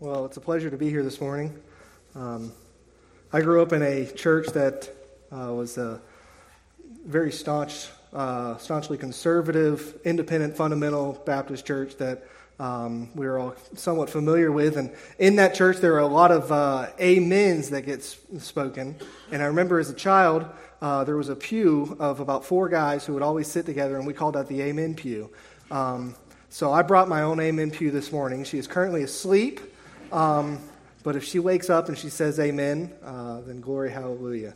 Well, it's a pleasure to be here this morning. Um, I grew up in a church that uh, was a very staunch, uh, staunchly conservative, independent, fundamental Baptist church that um, we were all somewhat familiar with. And in that church, there are a lot of uh, amens that get spoken. And I remember as a child, uh, there was a pew of about four guys who would always sit together, and we called that the amen pew. Um, so I brought my own amen pew this morning. She is currently asleep. Um, but if she wakes up and she says amen, uh, then glory, hallelujah.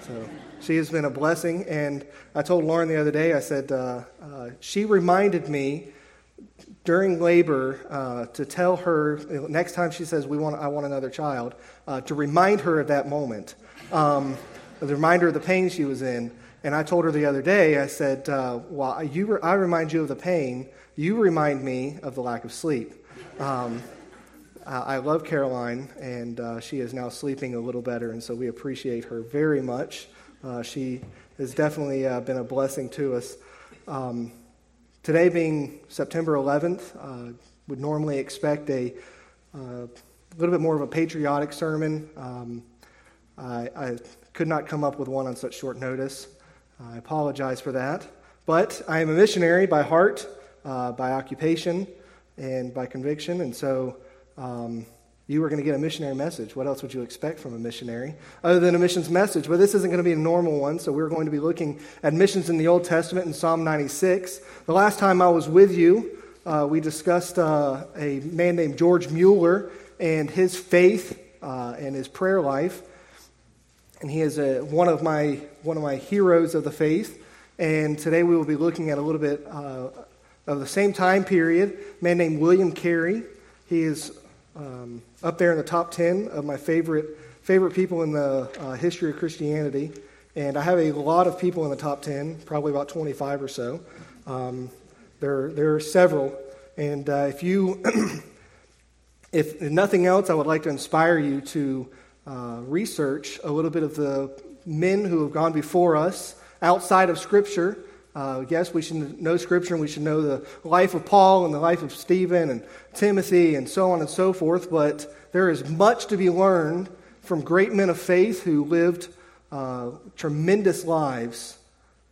So she has been a blessing. And I told Lauren the other day, I said, uh, uh, she reminded me during labor uh, to tell her, next time she says, we want, I want another child, uh, to remind her of that moment. Um, the reminder of the pain she was in. And I told her the other day, I said, uh, well, you re- I remind you of the pain, you remind me of the lack of sleep. Um, uh, I love Caroline, and uh, she is now sleeping a little better, and so we appreciate her very much. Uh, she has definitely uh, been a blessing to us. Um, today, being September 11th, uh, would normally expect a uh, little bit more of a patriotic sermon. Um, I, I, could not come up with one on such short notice. I apologize for that. But I am a missionary by heart, by occupation, and by conviction, and so um, you were going to get a missionary message. What else would you expect from a missionary other than a missions message? But this isn't going to be a normal one, so we're going to be looking at missions in the Old Testament in Psalm 96. The last time I was with you, uh, we discussed uh, a man named George Mueller and his faith uh, and his prayer life. And he is a, one, of my, one of my heroes of the faith. And today we will be looking at a little bit uh, of the same time period, a man named William Carey. He is um, up there in the top 10 of my favorite, favorite people in the uh, history of Christianity. And I have a lot of people in the top 10, probably about 25 or so. Um, there, there are several. And uh, if you, if nothing else, I would like to inspire you to uh, research a little bit of the men who have gone before us outside of Scripture uh, yes, we should know Scripture and we should know the life of Paul and the life of Stephen and Timothy and so on and so forth, but there is much to be learned from great men of faith who lived uh, tremendous lives,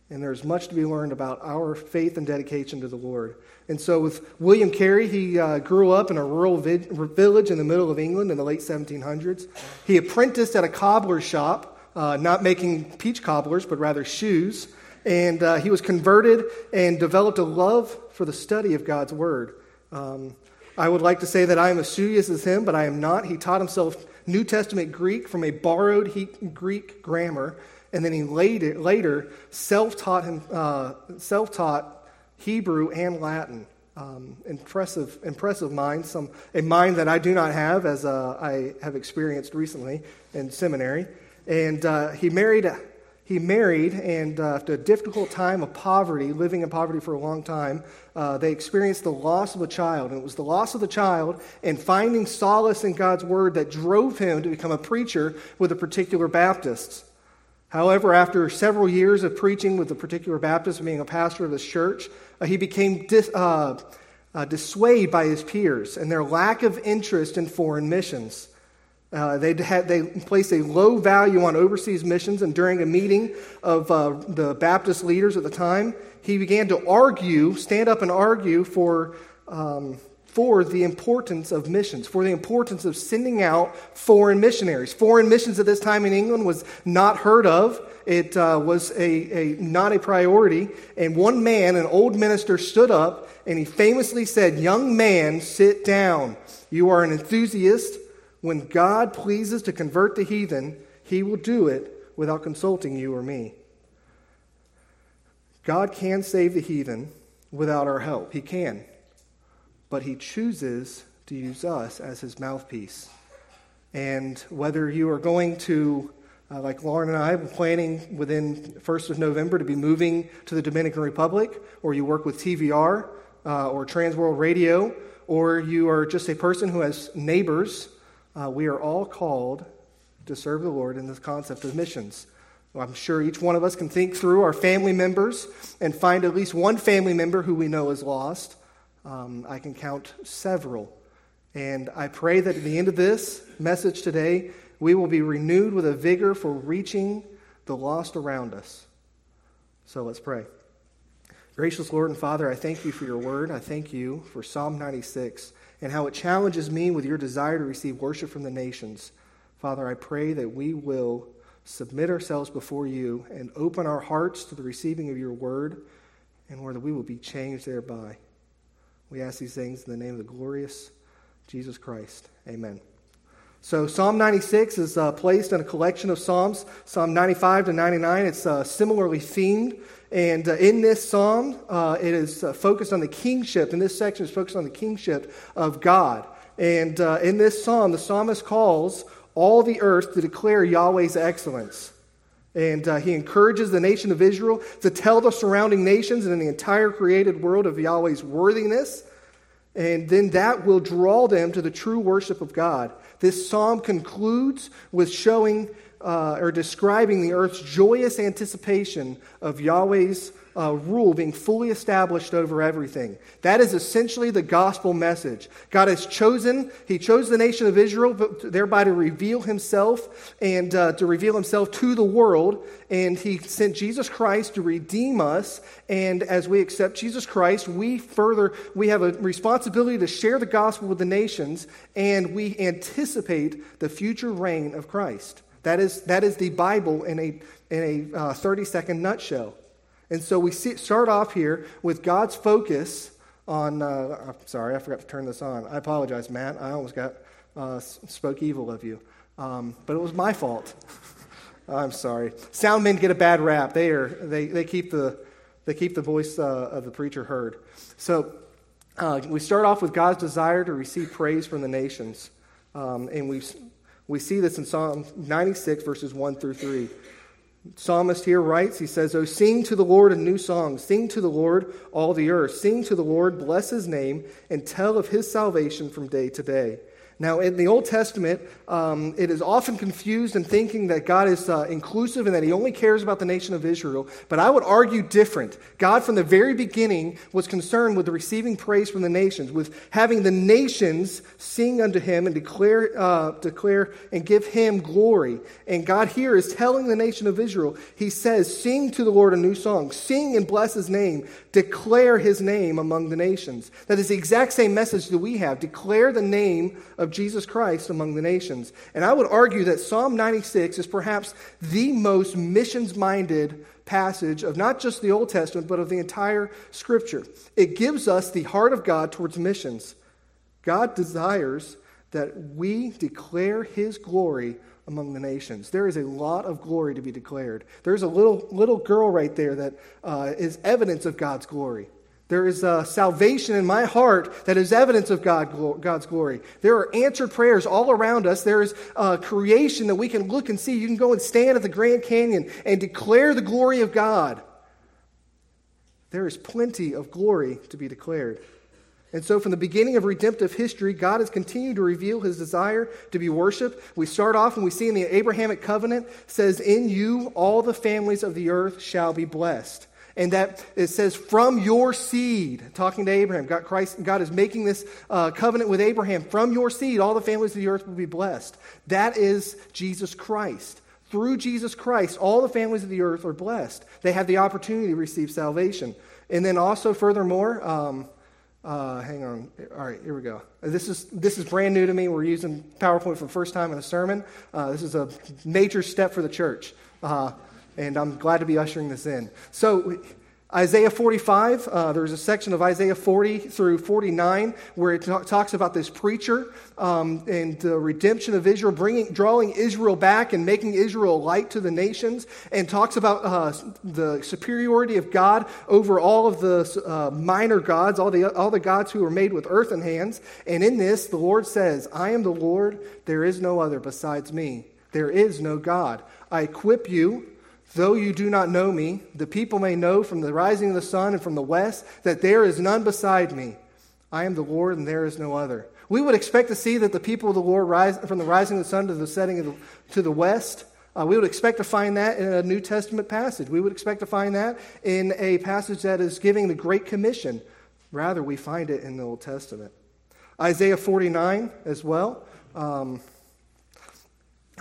and there's much to be learned about our faith and dedication to the Lord. And so, with William Carey, he uh, grew up in a rural vi- village in the middle of England in the late 1700s. He apprenticed at a cobbler's shop, uh, not making peach cobblers, but rather shoes and uh, he was converted and developed a love for the study of God's Word. Um, I would like to say that I am as studious as him, but I am not. He taught himself New Testament Greek from a borrowed Greek grammar, and then he later, later self-taught, him, uh, self-taught Hebrew and Latin. Um, impressive, impressive mind, some, a mind that I do not have, as uh, I have experienced recently in seminary. And uh, he married he married, and uh, after a difficult time of poverty, living in poverty for a long time, uh, they experienced the loss of a child. And it was the loss of the child and finding solace in God's word that drove him to become a preacher with the particular Baptists. However, after several years of preaching with the particular Baptist and being a pastor of this church, uh, he became dis, uh, uh, dissuaded by his peers and their lack of interest in foreign missions. Uh, they had, they placed a low value on overseas missions, and during a meeting of uh, the Baptist leaders at the time, he began to argue, stand up and argue for, um, for the importance of missions, for the importance of sending out foreign missionaries. Foreign missions at this time in England was not heard of. It uh, was a, a, not a priority. And one man, an old minister, stood up and he famously said, Young man, sit down. You are an enthusiast when God pleases to convert the heathen, he will do it without consulting you or me. God can save the heathen without our help. He can. But he chooses to use us as his mouthpiece. And whether you are going to, uh, like Lauren and I, planning within 1st of November to be moving to the Dominican Republic, or you work with TVR uh, or Transworld Radio, or you are just a person who has neighbors uh, we are all called to serve the Lord in this concept of missions. Well, I'm sure each one of us can think through our family members and find at least one family member who we know is lost. Um, I can count several. And I pray that at the end of this message today, we will be renewed with a vigor for reaching the lost around us. So let's pray. Gracious Lord and Father, I thank you for your word. I thank you for Psalm 96 and how it challenges me with your desire to receive worship from the nations. Father, I pray that we will submit ourselves before you and open our hearts to the receiving of your word and where we will be changed thereby. We ask these things in the name of the glorious Jesus Christ. Amen. So, Psalm 96 is uh, placed in a collection of Psalms. Psalm 95 to 99, it's uh, similarly themed. And uh, in this psalm, uh, it is uh, focused on the kingship. In this section, is focused on the kingship of God. And uh, in this psalm, the psalmist calls all the earth to declare Yahweh's excellence. And uh, he encourages the nation of Israel to tell the surrounding nations and the entire created world of Yahweh's worthiness. And then that will draw them to the true worship of God. This psalm concludes with showing uh, or describing the earth's joyous anticipation of Yahweh's uh, rule being fully established over everything. That is essentially the gospel message. God has chosen, He chose the nation of Israel, thereby to reveal Himself and uh, to reveal Himself to the world. And He sent Jesus Christ to redeem us. And as we accept Jesus Christ, we further, we have a responsibility to share the gospel with the nations, and we anticipate the future reign of Christ. That is, that is the Bible in a, in a uh, 30 second nutshell. And so we see, start off here with God's focus on. Uh, I'm sorry, I forgot to turn this on. I apologize, Matt. I almost got uh, spoke evil of you, um, but it was my fault. I'm sorry. Sound men get a bad rap. They are they, they keep the they keep the voice uh, of the preacher heard. So uh, we start off with God's desire to receive praise from the nations, um, and we we see this in Psalm 96 verses one through three. Psalmist here writes, he says, Oh, sing to the Lord a new song. Sing to the Lord, all the earth. Sing to the Lord, bless his name, and tell of his salvation from day to day. Now, in the Old Testament, um, it is often confused in thinking that God is uh, inclusive and that He only cares about the nation of Israel. But I would argue different. God, from the very beginning, was concerned with receiving praise from the nations, with having the nations sing unto Him and declare, uh, declare and give Him glory. And God here is telling the nation of Israel, He says, Sing to the Lord a new song, sing and bless His name, declare His name among the nations. That is the exact same message that we have. Declare the name of Jesus Christ among the nations. And I would argue that Psalm 96 is perhaps the most missions minded passage of not just the Old Testament, but of the entire Scripture. It gives us the heart of God towards missions. God desires that we declare His glory among the nations. There is a lot of glory to be declared. There's a little, little girl right there that uh, is evidence of God's glory. There is a salvation in my heart that is evidence of God, God's glory. There are answered prayers all around us. There is creation that we can look and see. You can go and stand at the Grand Canyon and declare the glory of God. There is plenty of glory to be declared. And so, from the beginning of redemptive history, God has continued to reveal his desire to be worshiped. We start off and we see in the Abrahamic covenant says, In you all the families of the earth shall be blessed. And that it says, from your seed, talking to Abraham. God, Christ, God is making this uh, covenant with Abraham. From your seed, all the families of the earth will be blessed. That is Jesus Christ. Through Jesus Christ, all the families of the earth are blessed. They have the opportunity to receive salvation. And then also, furthermore, um, uh, hang on. All right, here we go. This is, this is brand new to me. We're using PowerPoint for the first time in a sermon. Uh, this is a major step for the church. And I'm glad to be ushering this in. So, Isaiah 45, uh, there's a section of Isaiah 40 through 49 where it talks about this preacher um, and the redemption of Israel, bringing, drawing Israel back and making Israel light to the nations, and talks about uh, the superiority of God over all of the uh, minor gods, all the, all the gods who are made with earthen hands. And in this, the Lord says, I am the Lord, there is no other besides me. There is no God. I equip you Though you do not know me, the people may know from the rising of the sun and from the west that there is none beside me. I am the Lord, and there is no other. We would expect to see that the people of the Lord rise from the rising of the sun to the setting of the, to the west. Uh, we would expect to find that in a New Testament passage. We would expect to find that in a passage that is giving the Great Commission. Rather, we find it in the Old Testament. Isaiah 49 as well. Um,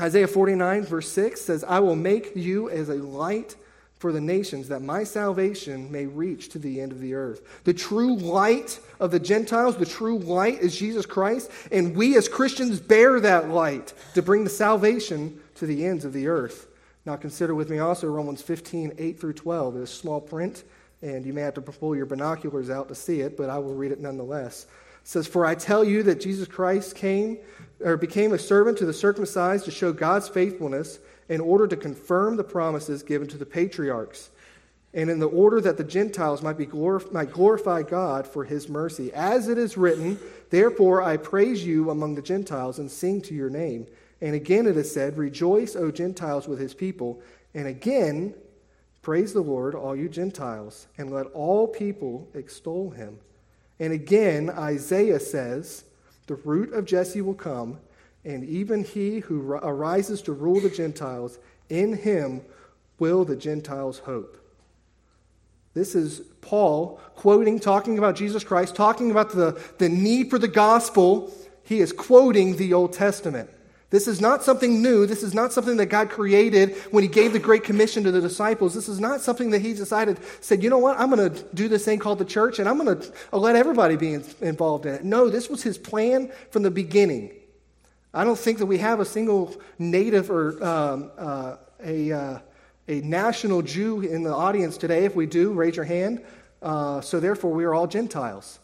Isaiah 49, verse 6 says, I will make you as a light for the nations, that my salvation may reach to the end of the earth. The true light of the Gentiles, the true light is Jesus Christ, and we as Christians bear that light to bring the salvation to the ends of the earth. Now consider with me also Romans 15, 8 through 12. It's small print, and you may have to pull your binoculars out to see it, but I will read it nonetheless. It says, For I tell you that Jesus Christ came or became a servant to the circumcised to show God's faithfulness in order to confirm the promises given to the patriarchs, and in the order that the Gentiles might, be glorif- might glorify God for his mercy. As it is written, Therefore I praise you among the Gentiles and sing to your name. And again it is said, Rejoice, O Gentiles, with his people. And again, praise the Lord, all you Gentiles, and let all people extol him. And again, Isaiah says, The root of Jesse will come and even he who arises to rule the Gentiles, in him will the Gentiles hope. This is Paul quoting, talking about Jesus Christ, talking about the, the need for the gospel. He is quoting the Old Testament. This is not something new. This is not something that God created when He gave the Great Commission to the disciples. This is not something that He decided, said, you know what, I'm going to do this thing called the church and I'm going to let everybody be involved in it. No, this was His plan from the beginning. I don't think that we have a single native or um, uh, a, uh, a national Jew in the audience today. If we do, raise your hand. Uh, so therefore, we are all Gentiles.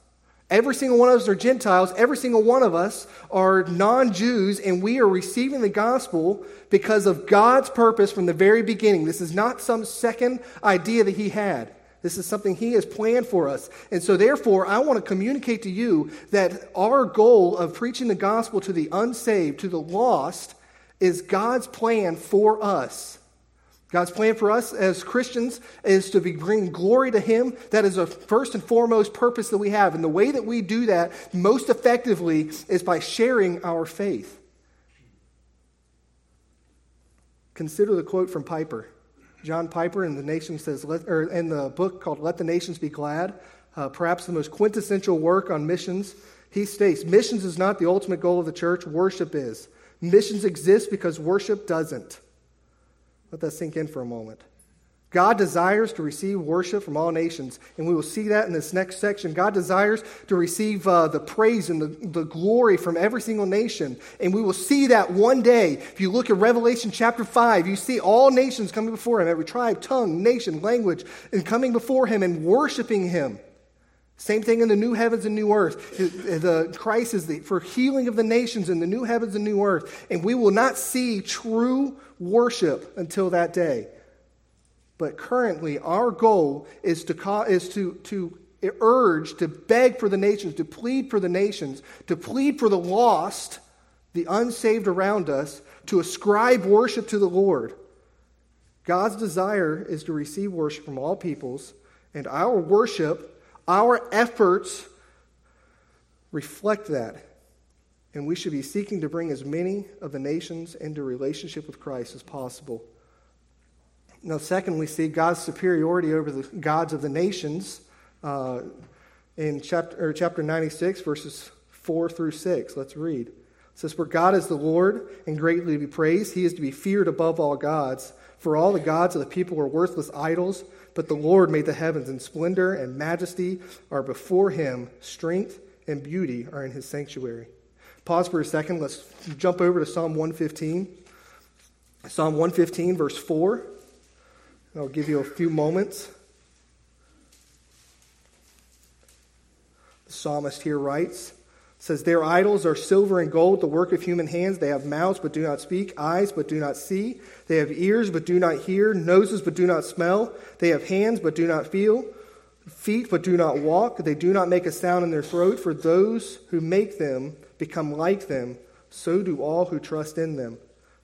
Every single one of us are Gentiles. Every single one of us are non Jews, and we are receiving the gospel because of God's purpose from the very beginning. This is not some second idea that He had. This is something He has planned for us. And so, therefore, I want to communicate to you that our goal of preaching the gospel to the unsaved, to the lost, is God's plan for us. God's plan for us as Christians is to be, bring glory to Him. That is a first and foremost purpose that we have. And the way that we do that most effectively is by sharing our faith. Consider the quote from Piper. John Piper in the nation says, or in the book called "Let the Nations Be Glad," uh, perhaps the most quintessential work on missions. He states, "Missions is not the ultimate goal of the church. Worship is. Missions exist because worship doesn't." Let that sink in for a moment. God desires to receive worship from all nations, and we will see that in this next section. God desires to receive uh, the praise and the, the glory from every single nation, and we will see that one day. If you look at Revelation chapter 5, you see all nations coming before Him, every tribe, tongue, nation, language, and coming before Him and worshiping Him. Same thing in the new heavens and new earth. The Christ is the, for healing of the nations in the new heavens and new earth, and we will not see true worship until that day. But currently, our goal is to, is to, to urge, to beg for the nations, to plead for the nations, to plead for the lost, the unsaved around us, to ascribe worship to the Lord. God's desire is to receive worship from all peoples, and our worship, our efforts reflect that. And we should be seeking to bring as many of the nations into relationship with Christ as possible. Now, second, we see God's superiority over the gods of the nations uh, in chapter, chapter 96, verses 4 through 6. Let's read. It says, For God is the Lord and greatly to be praised. He is to be feared above all gods. For all the gods of the people are worthless idols, but the Lord made the heavens, and splendor and majesty are before him. Strength and beauty are in his sanctuary. Pause for a second. Let's jump over to Psalm 115. Psalm 115, verse 4. I'll give you a few moments. The psalmist here writes, says, Their idols are silver and gold, the work of human hands. They have mouths but do not speak, eyes but do not see. They have ears but do not hear, noses but do not smell. They have hands but do not feel, feet but do not walk. They do not make a sound in their throat. For those who make them become like them, so do all who trust in them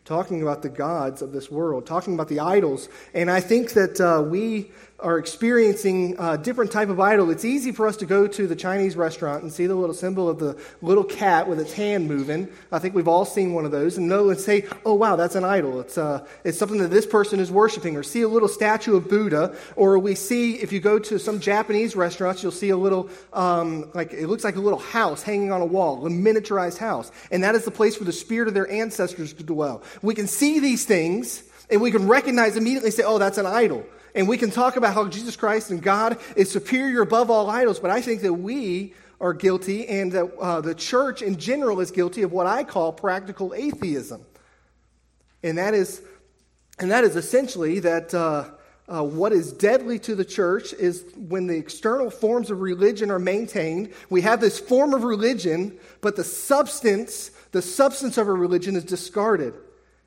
talking about the gods of this world, talking about the idols. And I think that uh, we are experiencing a different type of idol, it's easy for us to go to the Chinese restaurant and see the little symbol of the little cat with its hand moving. I think we've all seen one of those and know and say, oh, wow, that's an idol. It's, uh, it's something that this person is worshiping. Or see a little statue of Buddha. Or we see, if you go to some Japanese restaurants, you'll see a little, um, like, it looks like a little house hanging on a wall, a miniaturized house. And that is the place where the spirit of their ancestors to dwell. We can see these things and we can recognize immediately, say, oh, that's an idol. And we can talk about how Jesus Christ and God is superior above all idols, but I think that we are guilty and that uh, the church in general is guilty of what I call practical atheism. And that is, and that is essentially that uh, uh, what is deadly to the church is when the external forms of religion are maintained. We have this form of religion, but the substance, the substance of a religion is discarded.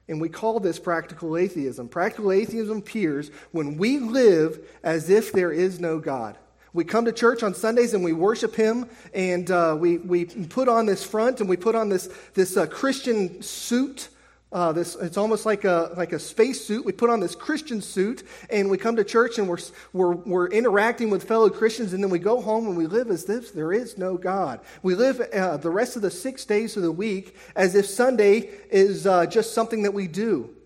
And we call this practical atheism. Practical atheism appears when we live as if there is no God. We come to church on Sundays and we worship Him, and uh, we, we put on this front and we put on this, this uh, Christian suit uh, this, it's almost like a, like a space suit. We put on this Christian suit and we come to church and we're, we're, we're interacting with fellow Christians and then we go home and we live as if there is no God. We live uh, the rest of the six days of the week as if Sunday is uh, just something that we do.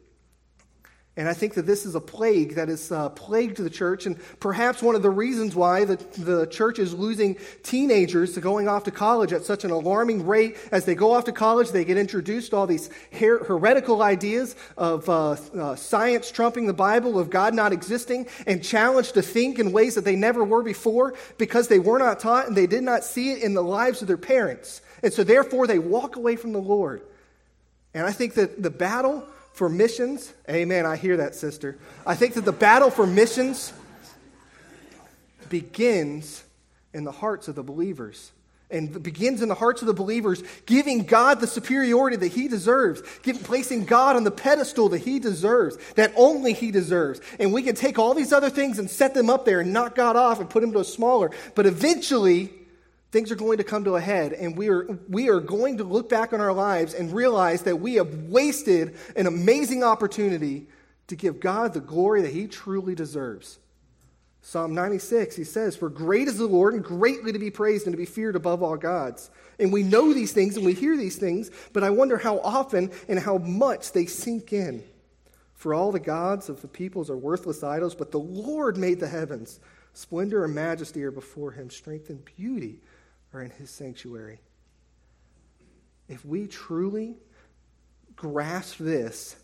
And I think that this is a plague that has uh, plagued the church, and perhaps one of the reasons why the, the church is losing teenagers to going off to college at such an alarming rate. As they go off to college, they get introduced to all these her- heretical ideas of uh, uh, science trumping the Bible, of God not existing, and challenged to think in ways that they never were before because they were not taught and they did not see it in the lives of their parents. And so, therefore, they walk away from the Lord. And I think that the battle for missions, amen, I hear that, sister. I think that the battle for missions begins in the hearts of the believers and begins in the hearts of the believers, giving God the superiority that He deserves, giving, placing God on the pedestal that He deserves, that only He deserves. And we can take all these other things and set them up there and knock God off and put Him to a smaller. But eventually, things are going to come to a head, and we are, we are going to look back on our lives and realize that we have wasted an amazing opportunity to give God the glory that He truly deserves. Psalm 96, he says, For great is the Lord, and greatly to be praised and to be feared above all gods. And we know these things and we hear these things, but I wonder how often and how much they sink in. For all the gods of the peoples are worthless idols, but the Lord made the heavens. Splendor and majesty are before him, strength and beauty are in his sanctuary. If we truly grasp this,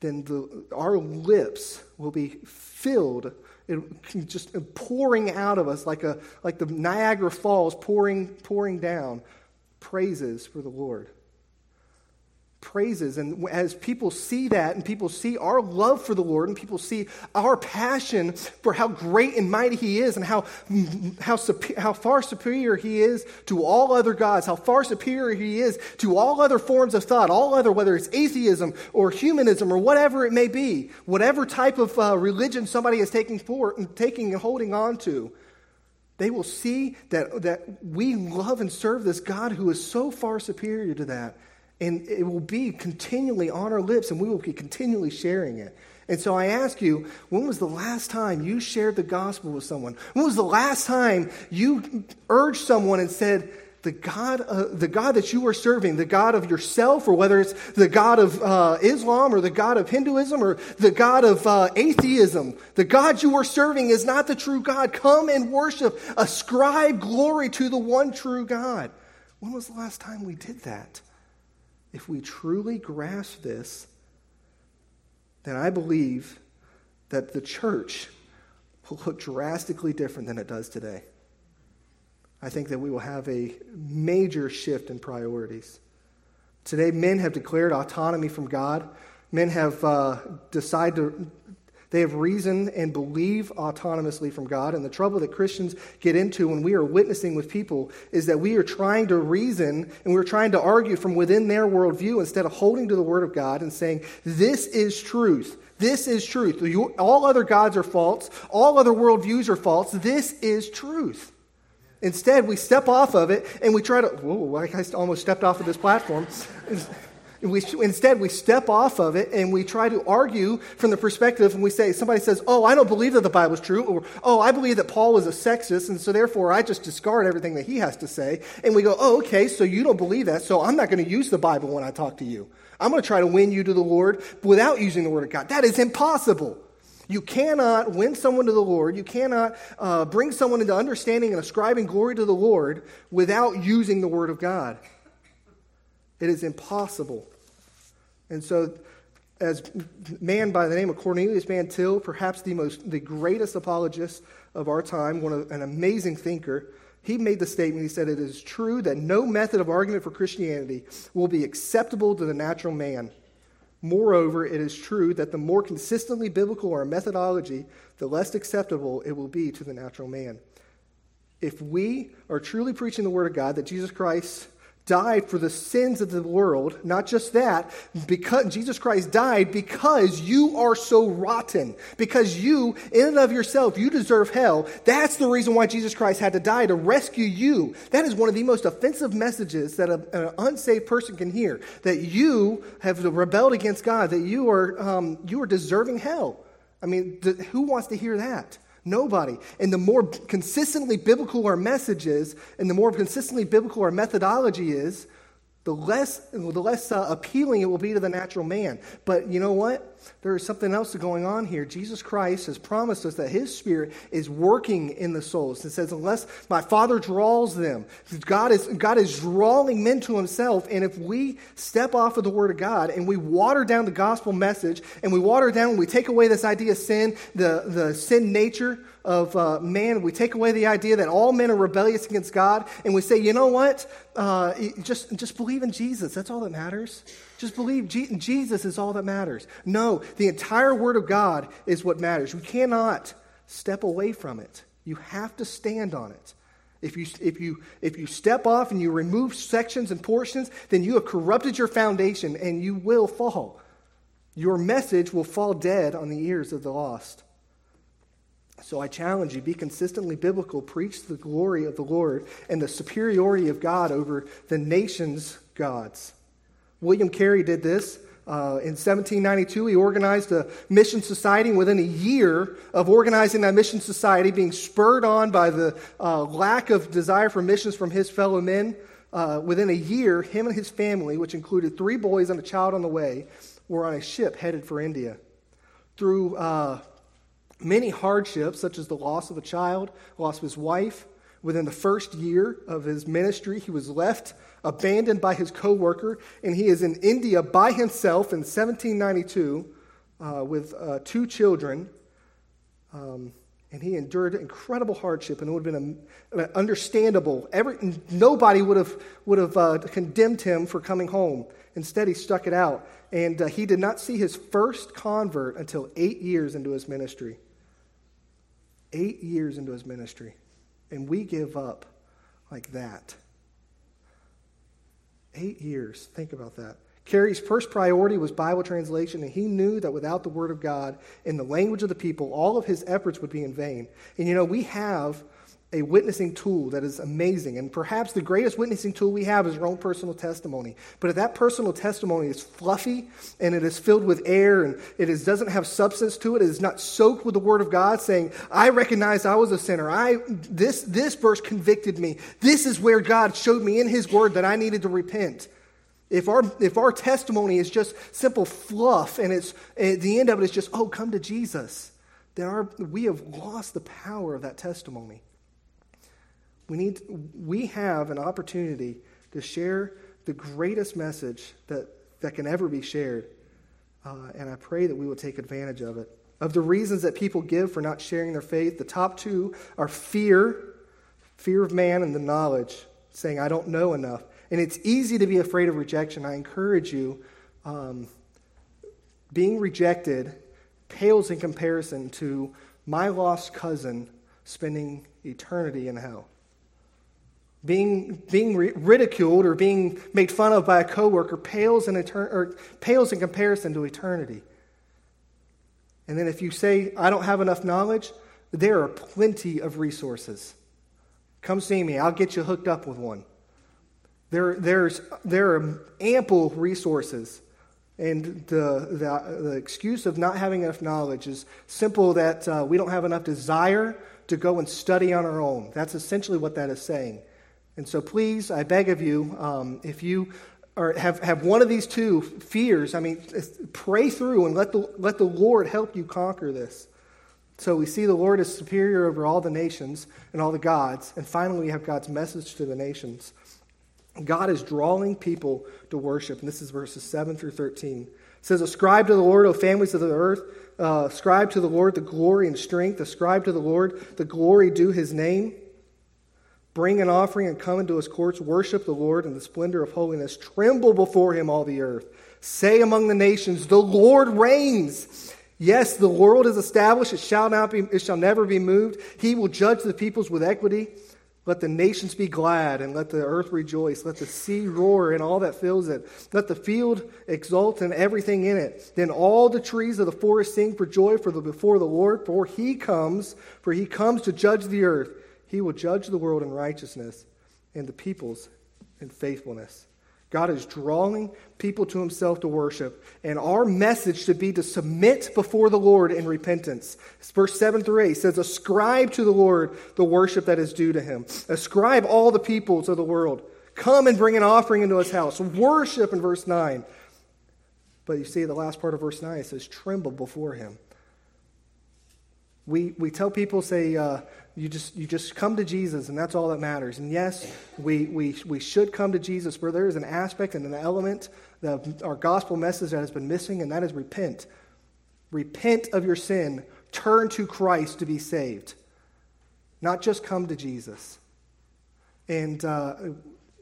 then the, our lips will be filled, it, just pouring out of us like, a, like the Niagara Falls pouring, pouring down praises for the Lord praises. And as people see that, and people see our love for the Lord, and people see our passion for how great and mighty He is, and how, how, how far superior He is to all other gods, how far superior He is to all other forms of thought, all other, whether it's atheism or humanism or whatever it may be, whatever type of uh, religion somebody is taking, for, taking and holding on to. They will see that, that we love and serve this God who is so far superior to that and it will be continually on our lips, and we will be continually sharing it. And so I ask you, when was the last time you shared the gospel with someone? When was the last time you urged someone and said, the God, uh, the God that you are serving, the God of yourself, or whether it's the God of uh, Islam or the God of Hinduism or the God of uh, atheism, the God you are serving is not the true God. Come and worship. Ascribe glory to the one true God. When was the last time we did that? If we truly grasp this, then I believe that the church will look drastically different than it does today. I think that we will have a major shift in priorities. Today, men have declared autonomy from God. Men have uh, decided to they have reason and believe autonomously from God. And the trouble that Christians get into when we are witnessing with people is that we are trying to reason and we're trying to argue from within their worldview instead of holding to the Word of God and saying, This is truth. This is truth. All other gods are false. All other worldviews are false. This is truth. Instead, we step off of it and we try to, whoa, I almost stepped off of this platform. We, instead, we step off of it and we try to argue from the perspective, and we say, somebody says, Oh, I don't believe that the Bible is true, or Oh, I believe that Paul was a sexist, and so therefore I just discard everything that he has to say. And we go, Oh, okay, so you don't believe that, so I'm not going to use the Bible when I talk to you. I'm going to try to win you to the Lord without using the Word of God. That is impossible. You cannot win someone to the Lord. You cannot uh, bring someone into understanding and ascribing glory to the Lord without using the Word of God. It is impossible. And so, as man by the name of Cornelius Van Til, perhaps the most, the greatest apologist of our time, one of, an amazing thinker, he made the statement. He said, "It is true that no method of argument for Christianity will be acceptable to the natural man." Moreover, it is true that the more consistently biblical our methodology, the less acceptable it will be to the natural man. If we are truly preaching the Word of God, that Jesus Christ died for the sins of the world. Not just that, because Jesus Christ died because you are so rotten, because you, in and of yourself, you deserve hell. That's the reason why Jesus Christ had to die to rescue you. That is one of the most offensive messages that a, an unsaved person can hear. That you have rebelled against God, that you are um, you are deserving hell. I mean, th- who wants to hear that? Nobody. And the more consistently biblical our message is, and the more consistently biblical our methodology is, the less, the less uh, appealing it will be to the natural man. But you know what? There is something else going on here. Jesus Christ has promised us that his spirit is working in the souls. It says, unless my Father draws them, God is, God is drawing men to himself. And if we step off of the word of God and we water down the gospel message and we water down, we take away this idea of sin, the, the sin nature, of uh, man, we take away the idea that all men are rebellious against God, and we say, you know what? Uh, just, just believe in Jesus. That's all that matters. Just believe G- Jesus is all that matters. No, the entire Word of God is what matters. We cannot step away from it. You have to stand on it. If you, if, you, if you step off and you remove sections and portions, then you have corrupted your foundation and you will fall. Your message will fall dead on the ears of the lost. So I challenge you be consistently biblical, preach the glory of the Lord and the superiority of God over the nation's gods. William Carey did this. Uh, in 1792, he organized a mission society. Within a year of organizing that mission society, being spurred on by the uh, lack of desire for missions from his fellow men, uh, within a year, him and his family, which included three boys and a child on the way, were on a ship headed for India. Through uh, many hardships, such as the loss of a child, loss of his wife. Within the first year of his ministry, he was left abandoned by his co worker, and he is in India by himself in 1792 uh, with uh, two children. Um, and he endured incredible hardship, and it would have been understandable. Every, nobody would have, would have uh, condemned him for coming home. Instead, he stuck it out. And uh, he did not see his first convert until eight years into his ministry eight years into his ministry, and we give up like that. Eight years. Think about that. Carey's first priority was Bible translation, and he knew that without the Word of God in the language of the people, all of his efforts would be in vain. And you know, we have a witnessing tool that is amazing. And perhaps the greatest witnessing tool we have is our own personal testimony. But if that personal testimony is fluffy and it is filled with air and it is, doesn't have substance to it, it is not soaked with the Word of God saying, I recognize I was a sinner. I, this, this verse convicted me. This is where God showed me in His Word that I needed to repent. If our, if our testimony is just simple fluff and it's, at the end of it is just, oh, come to Jesus, then our, we have lost the power of that testimony. We, need, we have an opportunity to share the greatest message that, that can ever be shared. Uh, and I pray that we will take advantage of it. Of the reasons that people give for not sharing their faith, the top two are fear, fear of man, and the knowledge, saying, I don't know enough. And it's easy to be afraid of rejection. I encourage you, um, being rejected pales in comparison to my lost cousin spending eternity in hell being, being ridiculed or being made fun of by a coworker pales in, etern- or pales in comparison to eternity. And then if you say, I don't have enough knowledge, there are plenty of resources. Come see me, I'll get you hooked up with one. There, there's, there are ample resources. And the, the, the excuse of not having enough knowledge is simple that uh, we don't have enough desire to go and study on our own. That's essentially what that is saying. And so, please, I beg of you, um, if you are, have, have one of these two fears, I mean, pray through and let the, let the Lord help you conquer this. So we see the Lord is superior over all the nations and all the gods. And finally, we have God's message to the nations. God is drawing people to worship. And this is verses 7 through 13. It says, Ascribe to the Lord, O families of the earth. Uh, ascribe to the Lord the glory and strength. Ascribe to the Lord the glory due his name. Bring an offering and come into his courts. Worship the Lord in the splendor of holiness. Tremble before him, all the earth. Say among the nations, The Lord reigns. Yes, the world is established. It shall, not be, it shall never be moved. He will judge the peoples with equity. Let the nations be glad and let the earth rejoice. Let the sea roar and all that fills it. Let the field exult and everything in it. Then all the trees of the forest sing for joy for the, before the Lord, for he comes, for he comes to judge the earth. He will judge the world in righteousness and the peoples in faithfulness. God is drawing people to himself to worship. And our message should be to submit before the Lord in repentance. Verse 7 through 8 says, Ascribe to the Lord the worship that is due to him. Ascribe all the peoples of the world. Come and bring an offering into his house. Worship in verse 9. But you see, the last part of verse 9 it says, Tremble before him. We, we tell people, say, uh, you just, you just come to Jesus, and that's all that matters. And yes, we, we, we should come to Jesus, but there is an aspect and an element of our gospel message that has been missing, and that is repent. Repent of your sin. Turn to Christ to be saved. Not just come to Jesus. And uh,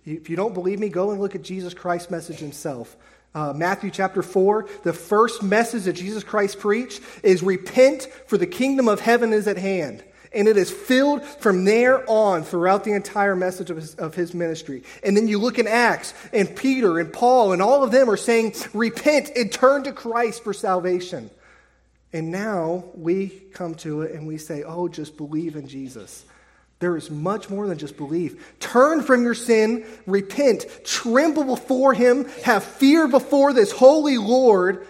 if you don't believe me, go and look at Jesus Christ's message himself. Uh, Matthew chapter 4, the first message that Jesus Christ preached is repent, for the kingdom of heaven is at hand. And it is filled from there on throughout the entire message of his, of his ministry. And then you look in Acts, and Peter and Paul, and all of them are saying, Repent and turn to Christ for salvation. And now we come to it and we say, Oh, just believe in Jesus. There is much more than just belief. Turn from your sin, repent, tremble before Him, have fear before this holy Lord,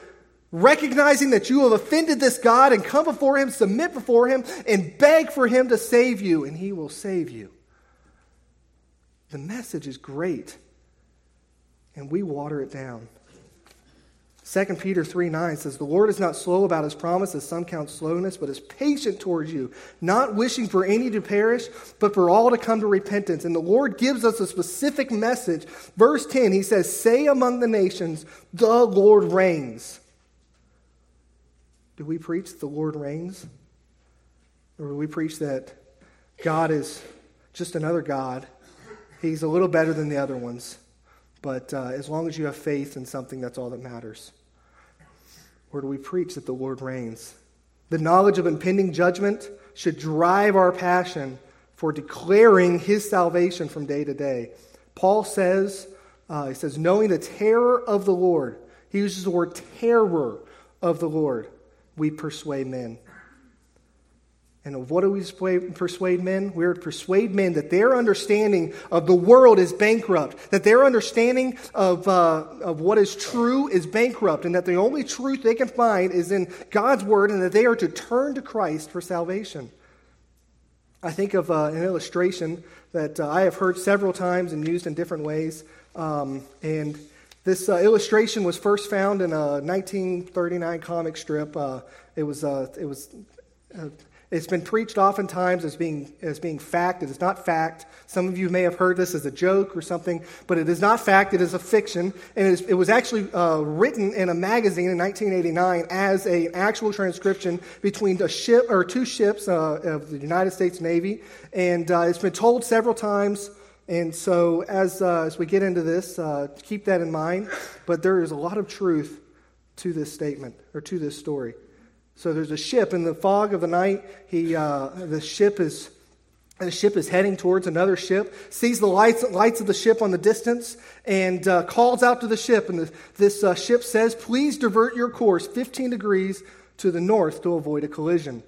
recognizing that you have offended this God and come before Him, submit before Him, and beg for Him to save you, and He will save you. The message is great, and we water it down. 2 Peter 3 9 says, The Lord is not slow about his promise, as some count slowness, but is patient towards you, not wishing for any to perish, but for all to come to repentance. And the Lord gives us a specific message. Verse 10, he says, Say among the nations, the Lord reigns. Do we preach the Lord reigns? Or do we preach that God is just another God? He's a little better than the other ones. But uh, as long as you have faith in something, that's all that matters. Or do we preach that the Lord reigns? The knowledge of impending judgment should drive our passion for declaring his salvation from day to day. Paul says, uh, he says, knowing the terror of the Lord, he uses the word terror of the Lord we persuade men. And what do we persuade men? We're to persuade men that their understanding of the world is bankrupt, that their understanding of, uh, of what is true is bankrupt, and that the only truth they can find is in God's Word, and that they are to turn to Christ for salvation. I think of uh, an illustration that uh, I have heard several times and used in different ways. Um, and this uh, illustration was first found in a 1939 comic strip. Uh, it was, uh, it was, it's been preached oftentimes as being, as being fact. It is not fact. Some of you may have heard this as a joke or something, but it is not fact. It is a fiction. And it, is, it was actually uh, written in a magazine in 1989 as an actual transcription between a ship or two ships uh, of the United States Navy. And it's been told several times. And so, as, uh, as we get into this, uh, keep that in mind. But there is a lot of truth to this statement or to this story. So, there's a ship in the fog of the night. He, uh, the ship is. The ship is heading towards another ship, sees the lights, lights of the ship on the distance, and uh, calls out to the ship. And the, this uh, ship says, Please divert your course 15 degrees to the north to avoid a collision.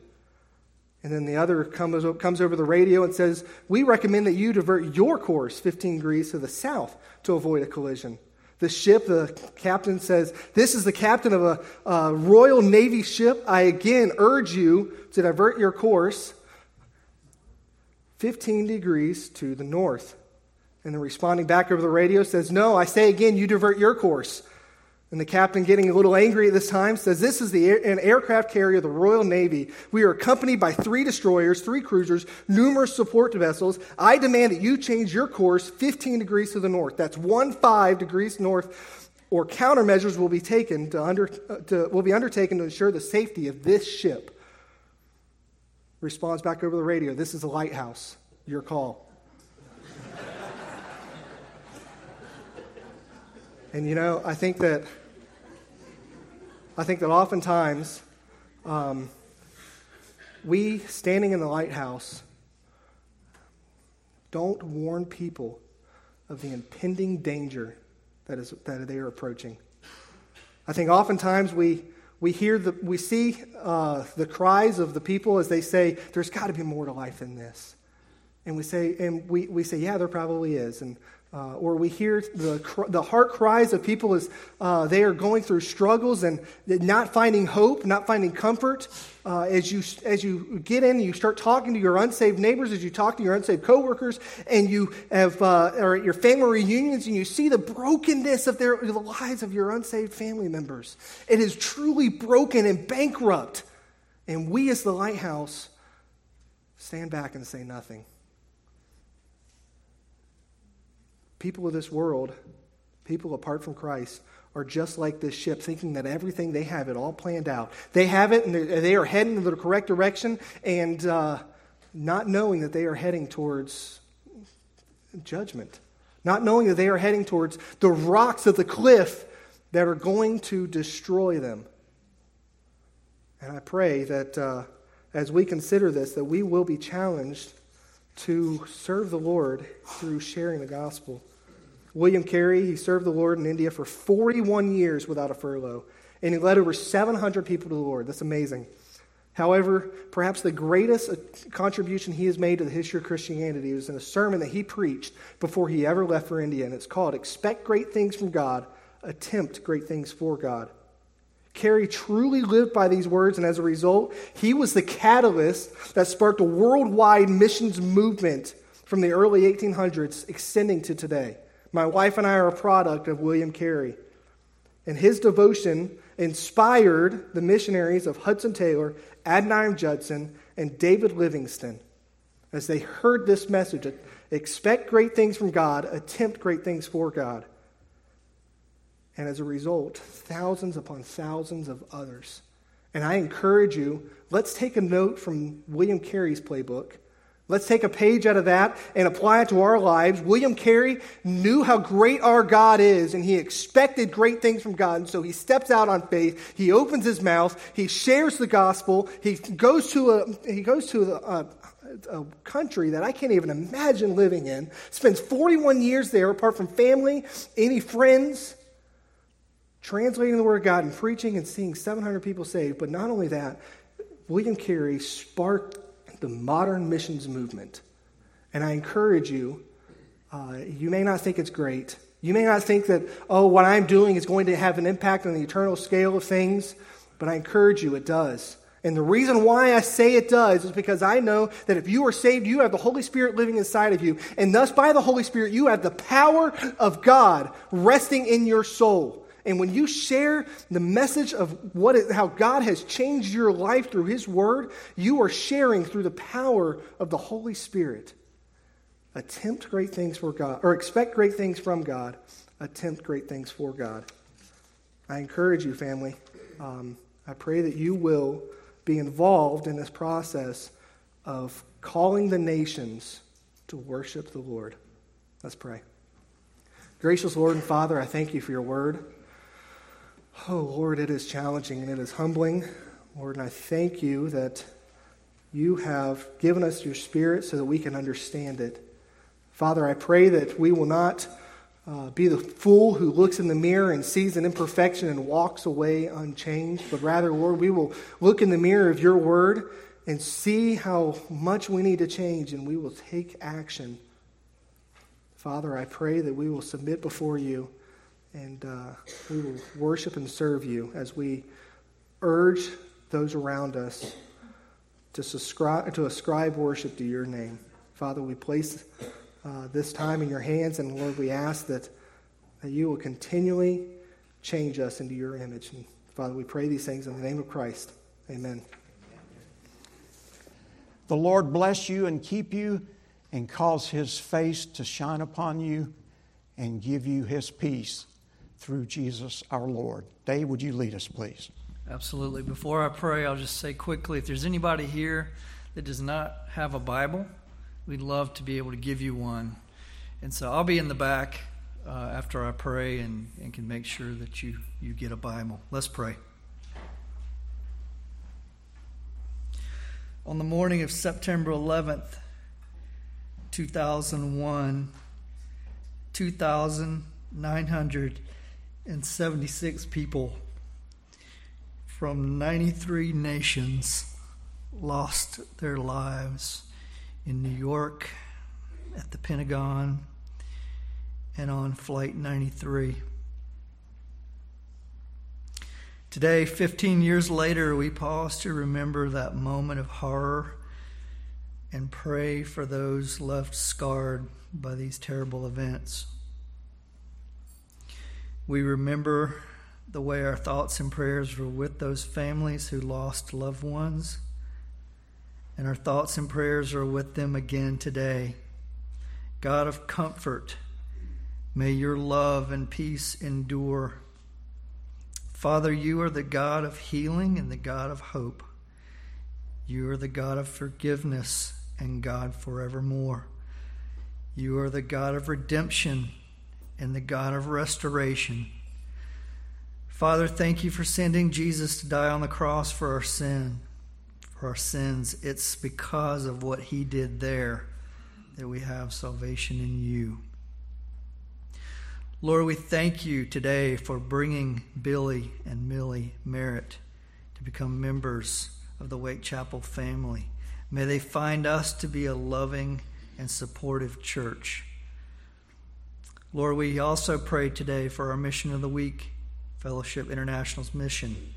And then the other comes, comes over the radio and says, We recommend that you divert your course 15 degrees to the south to avoid a collision. The ship, the captain says, This is the captain of a, a Royal Navy ship. I again urge you to divert your course 15 degrees to the north. And the responding back over the radio says, No, I say again, you divert your course and the captain, getting a little angry at this time, says, This is the, an aircraft carrier of the Royal Navy. We are accompanied by three destroyers, three cruisers, numerous support vessels. I demand that you change your course 15 degrees to the north. That's one five degrees north, or countermeasures will be taken to under, to, will be undertaken to ensure the safety of this ship. Responds back over the radio This is the lighthouse. Your call. And you know, I think that I think that oftentimes um, we, standing in the lighthouse, don't warn people of the impending danger that, is, that they are approaching. I think oftentimes we, we hear the, we see uh, the cries of the people as they say, there's got to be more to life than this. And we say, and we, we say, yeah, there probably is. And uh, or we hear the, the heart cries of people as uh, they are going through struggles and not finding hope, not finding comfort. Uh, as, you, as you get in you start talking to your unsaved neighbors, as you talk to your unsaved coworkers, and you have, uh, or at your family reunions, and you see the brokenness of their, the lives of your unsaved family members. It is truly broken and bankrupt. And we, as the lighthouse, stand back and say nothing. People of this world, people apart from Christ, are just like this ship, thinking that everything they have it all planned out. They have it, and they are heading in the correct direction, and uh, not knowing that they are heading towards judgment, not knowing that they are heading towards the rocks of the cliff that are going to destroy them. And I pray that uh, as we consider this, that we will be challenged to serve the Lord through sharing the gospel. William Carey, he served the Lord in India for 41 years without a furlough, and he led over 700 people to the Lord. That's amazing. However, perhaps the greatest contribution he has made to the history of Christianity was in a sermon that he preached before he ever left for India, and it's called Expect Great Things from God, Attempt Great Things for God. Carey truly lived by these words, and as a result, he was the catalyst that sparked a worldwide missions movement from the early 1800s extending to today. My wife and I are a product of William Carey. And his devotion inspired the missionaries of Hudson Taylor, Adoniram Judson, and David Livingstone as they heard this message expect great things from God, attempt great things for God. And as a result, thousands upon thousands of others. And I encourage you, let's take a note from William Carey's playbook Let's take a page out of that and apply it to our lives. William Carey knew how great our God is, and he expected great things from God. And so he steps out on faith. He opens his mouth. He shares the gospel. He goes to a, he goes to a, a country that I can't even imagine living in. Spends 41 years there, apart from family, any friends, translating the word of God and preaching and seeing 700 people saved. But not only that, William Carey sparked the modern missions movement. And I encourage you, uh, you may not think it's great. You may not think that, oh, what I'm doing is going to have an impact on the eternal scale of things, but I encourage you, it does. And the reason why I say it does is because I know that if you are saved, you have the Holy Spirit living inside of you. And thus, by the Holy Spirit, you have the power of God resting in your soul. And when you share the message of what it, how God has changed your life through His Word, you are sharing through the power of the Holy Spirit. Attempt great things for God, or expect great things from God. Attempt great things for God. I encourage you, family. Um, I pray that you will be involved in this process of calling the nations to worship the Lord. Let's pray. Gracious Lord and Father, I thank you for your word. Oh, Lord, it is challenging and it is humbling. Lord, and I thank you that you have given us your spirit so that we can understand it. Father, I pray that we will not uh, be the fool who looks in the mirror and sees an imperfection and walks away unchanged, but rather, Lord, we will look in the mirror of your word and see how much we need to change, and we will take action. Father, I pray that we will submit before you and uh, we will worship and serve you as we urge those around us to, subscribe, to ascribe worship to your name. Father, we place uh, this time in your hands, and Lord, we ask that, that you will continually change us into your image. And Father, we pray these things in the name of Christ. Amen. The Lord bless you and keep you and cause his face to shine upon you and give you his peace through Jesus our Lord. Dave, would you lead us, please? Absolutely. Before I pray, I'll just say quickly if there's anybody here that does not have a Bible, we'd love to be able to give you one. And so I'll be in the back uh, after I pray and, and can make sure that you, you get a Bible. Let's pray. On the morning of September 11th, 2001, 2,976 people from 93 nations lost their lives in New York, at the Pentagon, and on Flight 93. Today, 15 years later, we pause to remember that moment of horror and pray for those left scarred by these terrible events. We remember the way our thoughts and prayers were with those families who lost loved ones, and our thoughts and prayers are with them again today. God of comfort, may your love and peace endure Father, you are the God of healing and the God of hope. You are the God of forgiveness and God forevermore. You are the God of redemption and the God of restoration. Father, thank you for sending Jesus to die on the cross for our sin, for our sins. It's because of what he did there that we have salvation in you. Lord, we thank you today for bringing Billy and Millie Merritt to become members of the Wake Chapel family. May they find us to be a loving and supportive church. Lord, we also pray today for our mission of the week, Fellowship International's mission.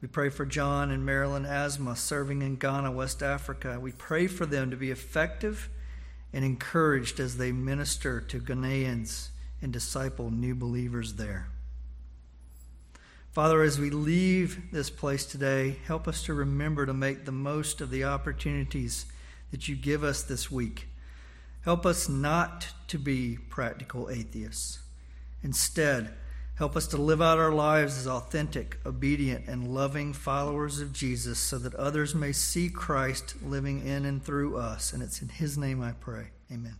We pray for John and Marilyn Asma serving in Ghana, West Africa. We pray for them to be effective and encouraged as they minister to Ghanaians and disciple new believers there. Father, as we leave this place today, help us to remember to make the most of the opportunities that you give us this week. Help us not to be practical atheists. Instead, help us to live out our lives as authentic, obedient, and loving followers of Jesus so that others may see Christ living in and through us. And it's in His name I pray. Amen.